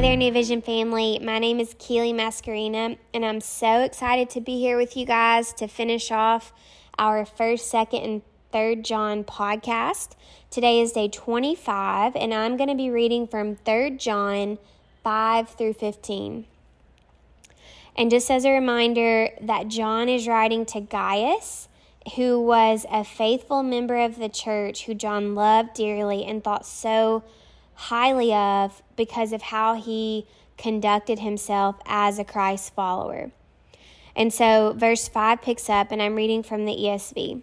Hey there, New Vision family. My name is Keely Mascarina, and I'm so excited to be here with you guys to finish off our first, second, and third John podcast. Today is day 25, and I'm going to be reading from 3 John 5 through 15. And just as a reminder, that John is writing to Gaius, who was a faithful member of the church who John loved dearly and thought so highly of because of how he conducted himself as a Christ follower. And so, verse 5 picks up, and I'm reading from the ESV.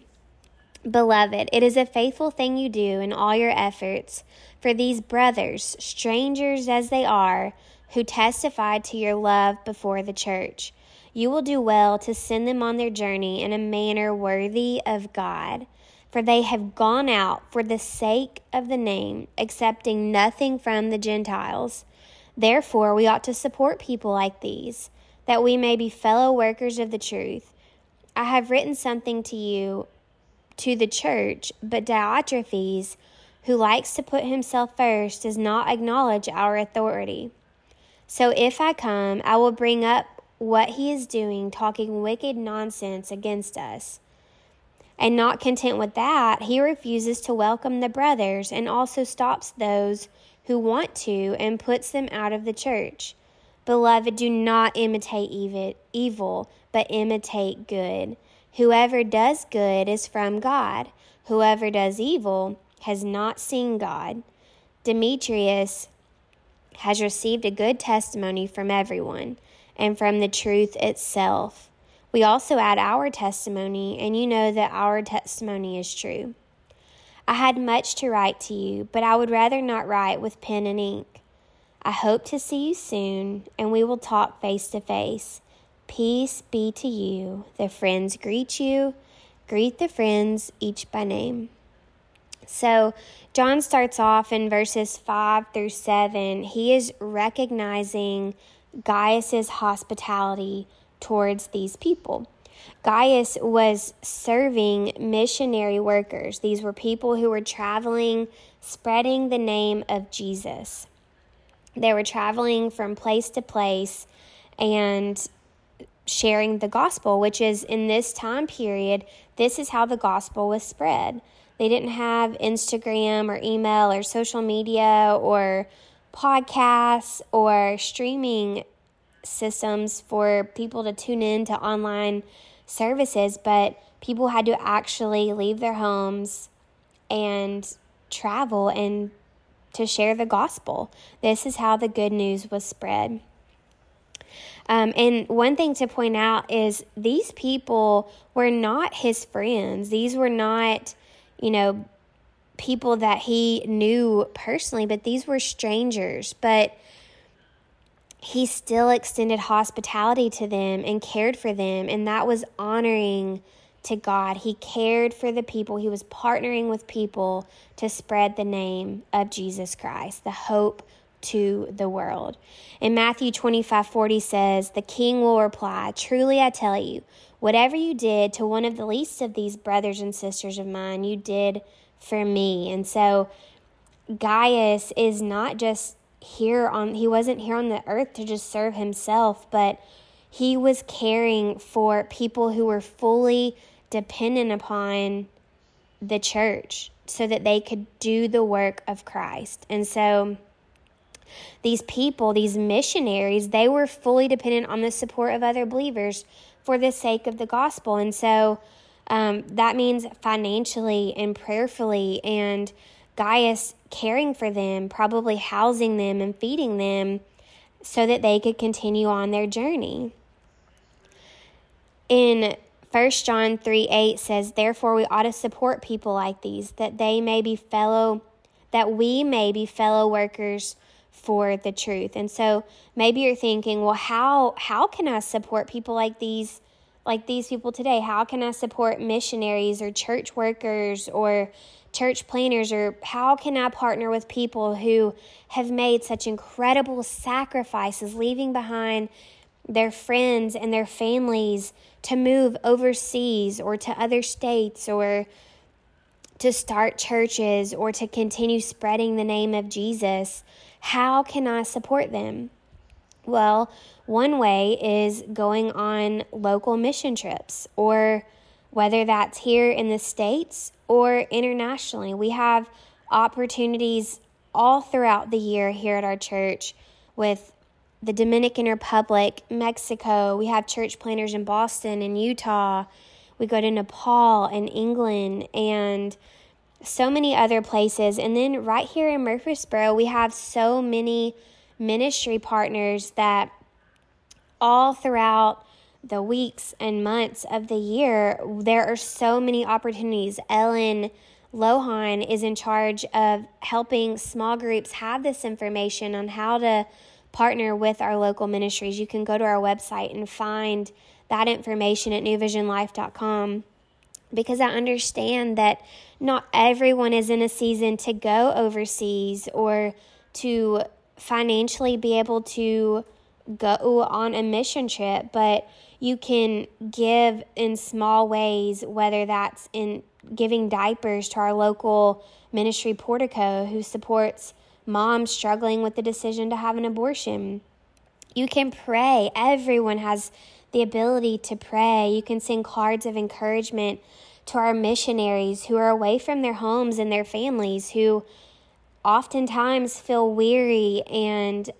Beloved, it is a faithful thing you do in all your efforts for these brothers, strangers as they are, who testified to your love before the church. You will do well to send them on their journey in a manner worthy of God for they have gone out for the sake of the name, accepting nothing from the Gentiles. Therefore, we ought to support people like these, that we may be fellow workers of the truth. I have written something to you, to the church, but Diotrephes, who likes to put himself first, does not acknowledge our authority. So if I come, I will bring up what he is doing, talking wicked nonsense against us. And not content with that, he refuses to welcome the brothers and also stops those who want to and puts them out of the church. Beloved, do not imitate evil, but imitate good. Whoever does good is from God. Whoever does evil has not seen God. Demetrius has received a good testimony from everyone and from the truth itself. We also add our testimony, and you know that our testimony is true. I had much to write to you, but I would rather not write with pen and ink. I hope to see you soon, and we will talk face to face. Peace be to you. The friends greet you. Greet the friends each by name. So, John starts off in verses 5 through 7. He is recognizing Gaius's hospitality towards these people. Gaius was serving missionary workers. These were people who were traveling, spreading the name of Jesus. They were traveling from place to place and sharing the gospel, which is in this time period, this is how the gospel was spread. They didn't have Instagram or email or social media or podcasts or streaming systems for people to tune in to online services, but people had to actually leave their homes and travel and to share the gospel. This is how the good news was spread. Um, and one thing to point out is these people were not his friends. These were not, you know, people that he knew personally, but these were strangers. But he still extended hospitality to them and cared for them, and that was honoring to God. He cared for the people, he was partnering with people to spread the name of Jesus Christ, the hope to the world. In Matthew 25 40 says, The king will reply, Truly I tell you, whatever you did to one of the least of these brothers and sisters of mine, you did for me. And so Gaius is not just here on he wasn't here on the earth to just serve himself, but he was caring for people who were fully dependent upon the church so that they could do the work of Christ. And so these people, these missionaries, they were fully dependent on the support of other believers for the sake of the gospel. And so um, that means financially and prayerfully and Gaius caring for them, probably housing them and feeding them so that they could continue on their journey. In 1 John 3 8 says, Therefore, we ought to support people like these, that they may be fellow, that we may be fellow workers for the truth. And so maybe you're thinking, well, how how can I support people like these like these people today? How can I support missionaries or church workers or church planners or how can I partner with people who have made such incredible sacrifices, leaving behind their friends and their families to move overseas or to other states or to start churches or to continue spreading the name of Jesus? how can I support them? Well, one way is going on local mission trips, or whether that's here in the States or internationally. We have opportunities all throughout the year here at our church with the Dominican Republic, Mexico. We have church planters in Boston and Utah. We go to Nepal and England and so many other places. And then right here in Murfreesboro, we have so many ministry partners that all throughout the weeks and months of the year, there are so many opportunities. Ellen Lohan is in charge of helping small groups have this information on how to partner with our local ministries. You can go to our website and find that information at newvisionlife.com because I understand that not everyone is in a season to go overseas or to financially be able to go on a mission trip, but you can give in small ways, whether that's in giving diapers to our local ministry portico who supports moms struggling with the decision to have an abortion. You can pray. Everyone has the ability to pray. You can send cards of encouragement to our missionaries who are away from their homes and their families, who oftentimes feel weary and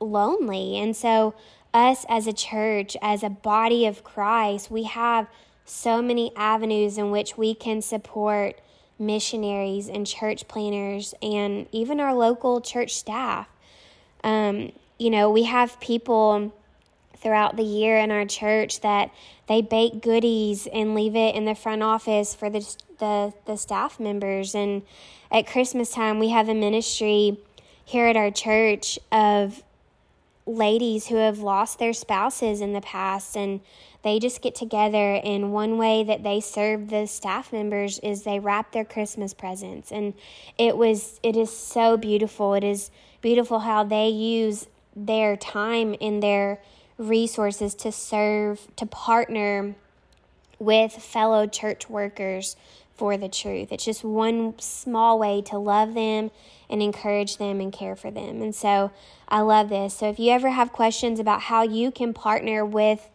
lonely. And so, us as a church, as a body of Christ, we have so many avenues in which we can support missionaries and church planners and even our local church staff. Um, you know, we have people throughout the year in our church that they bake goodies and leave it in the front office for the the, the staff members and at Christmas time we have a ministry here at our church of ladies who have lost their spouses in the past and they just get together and one way that they serve the staff members is they wrap their christmas presents. And it was it is so beautiful. It is beautiful how they use their time and their resources to serve to partner with fellow church workers for the truth. It's just one small way to love them and encourage them and care for them. And so I love this. So if you ever have questions about how you can partner with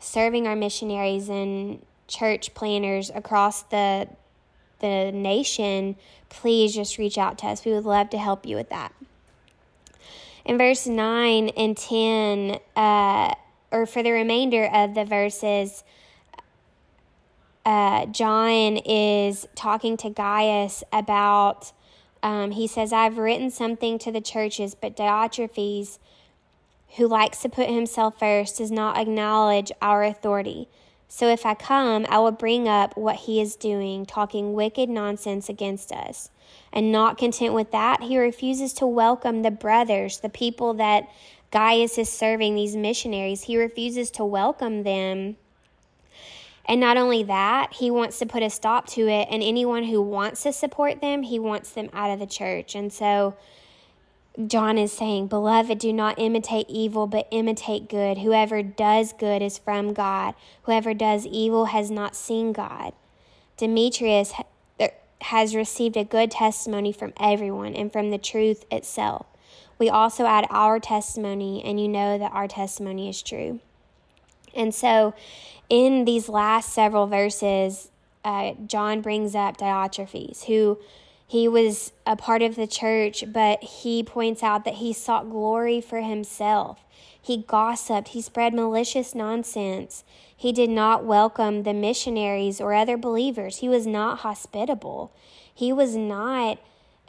serving our missionaries and church planners across the the nation, please just reach out to us. We would love to help you with that. In verse 9 and 10, uh, or for the remainder of the verses, uh, John is talking to Gaius about, um, he says, I've written something to the churches, but Diotrephes, who likes to put himself first, does not acknowledge our authority. So if I come, I will bring up what he is doing, talking wicked nonsense against us. And not content with that, he refuses to welcome the brothers, the people that Gaius is serving, these missionaries. He refuses to welcome them and not only that, he wants to put a stop to it. And anyone who wants to support them, he wants them out of the church. And so John is saying, Beloved, do not imitate evil, but imitate good. Whoever does good is from God. Whoever does evil has not seen God. Demetrius er, has received a good testimony from everyone and from the truth itself. We also add our testimony, and you know that our testimony is true. And so, in these last several verses, uh, John brings up Diotrephes, who he was a part of the church, but he points out that he sought glory for himself. He gossiped, he spread malicious nonsense. He did not welcome the missionaries or other believers. He was not hospitable. He was not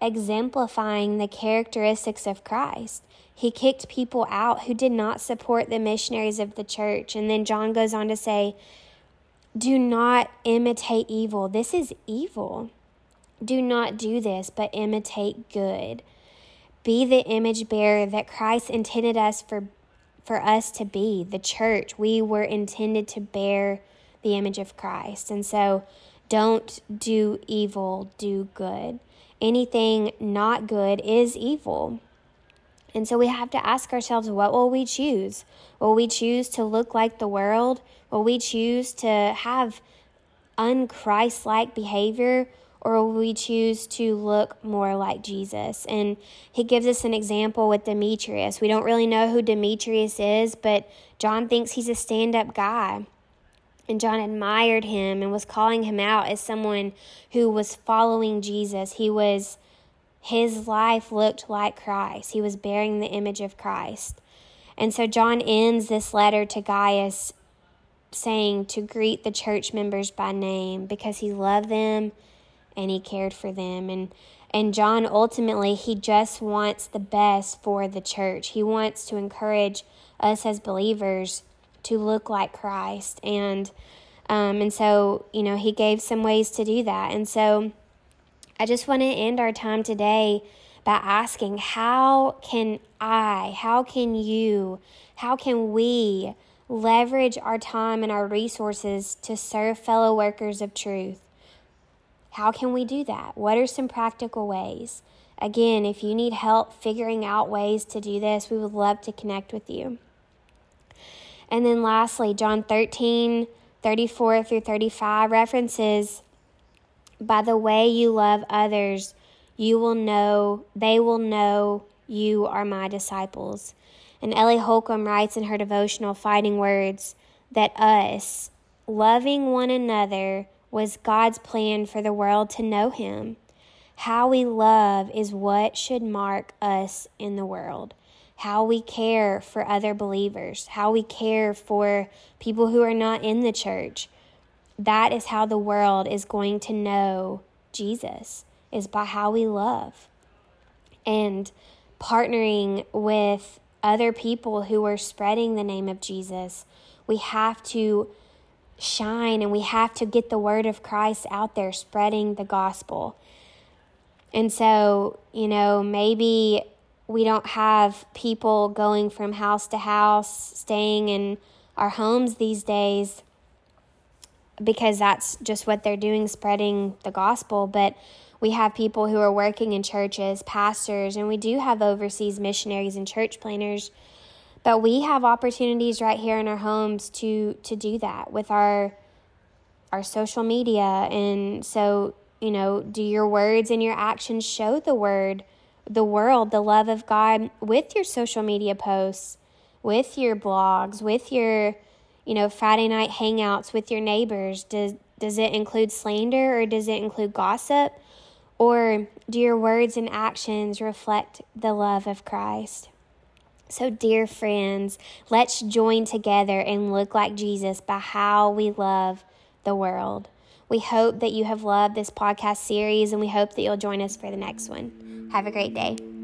exemplifying the characteristics of Christ. He kicked people out who did not support the missionaries of the church. And then John goes on to say, Do not imitate evil. This is evil. Do not do this, but imitate good. Be the image bearer that Christ intended us for for us to be, the church. We were intended to bear the image of Christ. And so don't do evil, do good. Anything not good is evil. And so we have to ask ourselves what will we choose? Will we choose to look like the world? Will we choose to have unchrist like behavior? or will we choose to look more like Jesus? And he gives us an example with Demetrius. We don't really know who Demetrius is, but John thinks he's a stand up guy. And John admired him and was calling him out as someone who was following Jesus. He was, his life looked like Christ. He was bearing the image of Christ. And so John ends this letter to Gaius saying to greet the church members by name because he loved them and he cared for them and and John ultimately he just wants the best for the church. He wants to encourage us as believers to look like Christ and um, and so you know he gave some ways to do that and so I just want to end our time today by asking how can I how can you how can we leverage our time and our resources to serve fellow workers of truth. How can we do that? What are some practical ways? Again, if you need help figuring out ways to do this, we would love to connect with you. And then lastly, John 13, 34 through 35 references by the way you love others, you will know, they will know you are my disciples. And Ellie Holcomb writes in her devotional Fighting Words that us, loving one another, was God's plan for the world to know Him. How we love is what should mark us in the world. How we care for other believers, how we care for people who are not in the church. That is how the world is going to know Jesus, is by how we love. And partnering with other people who are spreading the name of Jesus. We have to shine and we have to get the word of Christ out there, spreading the gospel. And so, you know, maybe we don't have people going from house to house, staying in our homes these days because that's just what they're doing, spreading the gospel. But we have people who are working in churches, pastors, and we do have overseas missionaries and church planners. But we have opportunities right here in our homes to to do that with our our social media and so you know do your words and your actions show the word the world the love of god with your social media posts with your blogs with your you know friday night hangouts with your neighbors does does it include slander or does it include gossip or do your words and actions reflect the love of Christ? So, dear friends, let's join together and look like Jesus by how we love the world. We hope that you have loved this podcast series and we hope that you'll join us for the next one. Have a great day.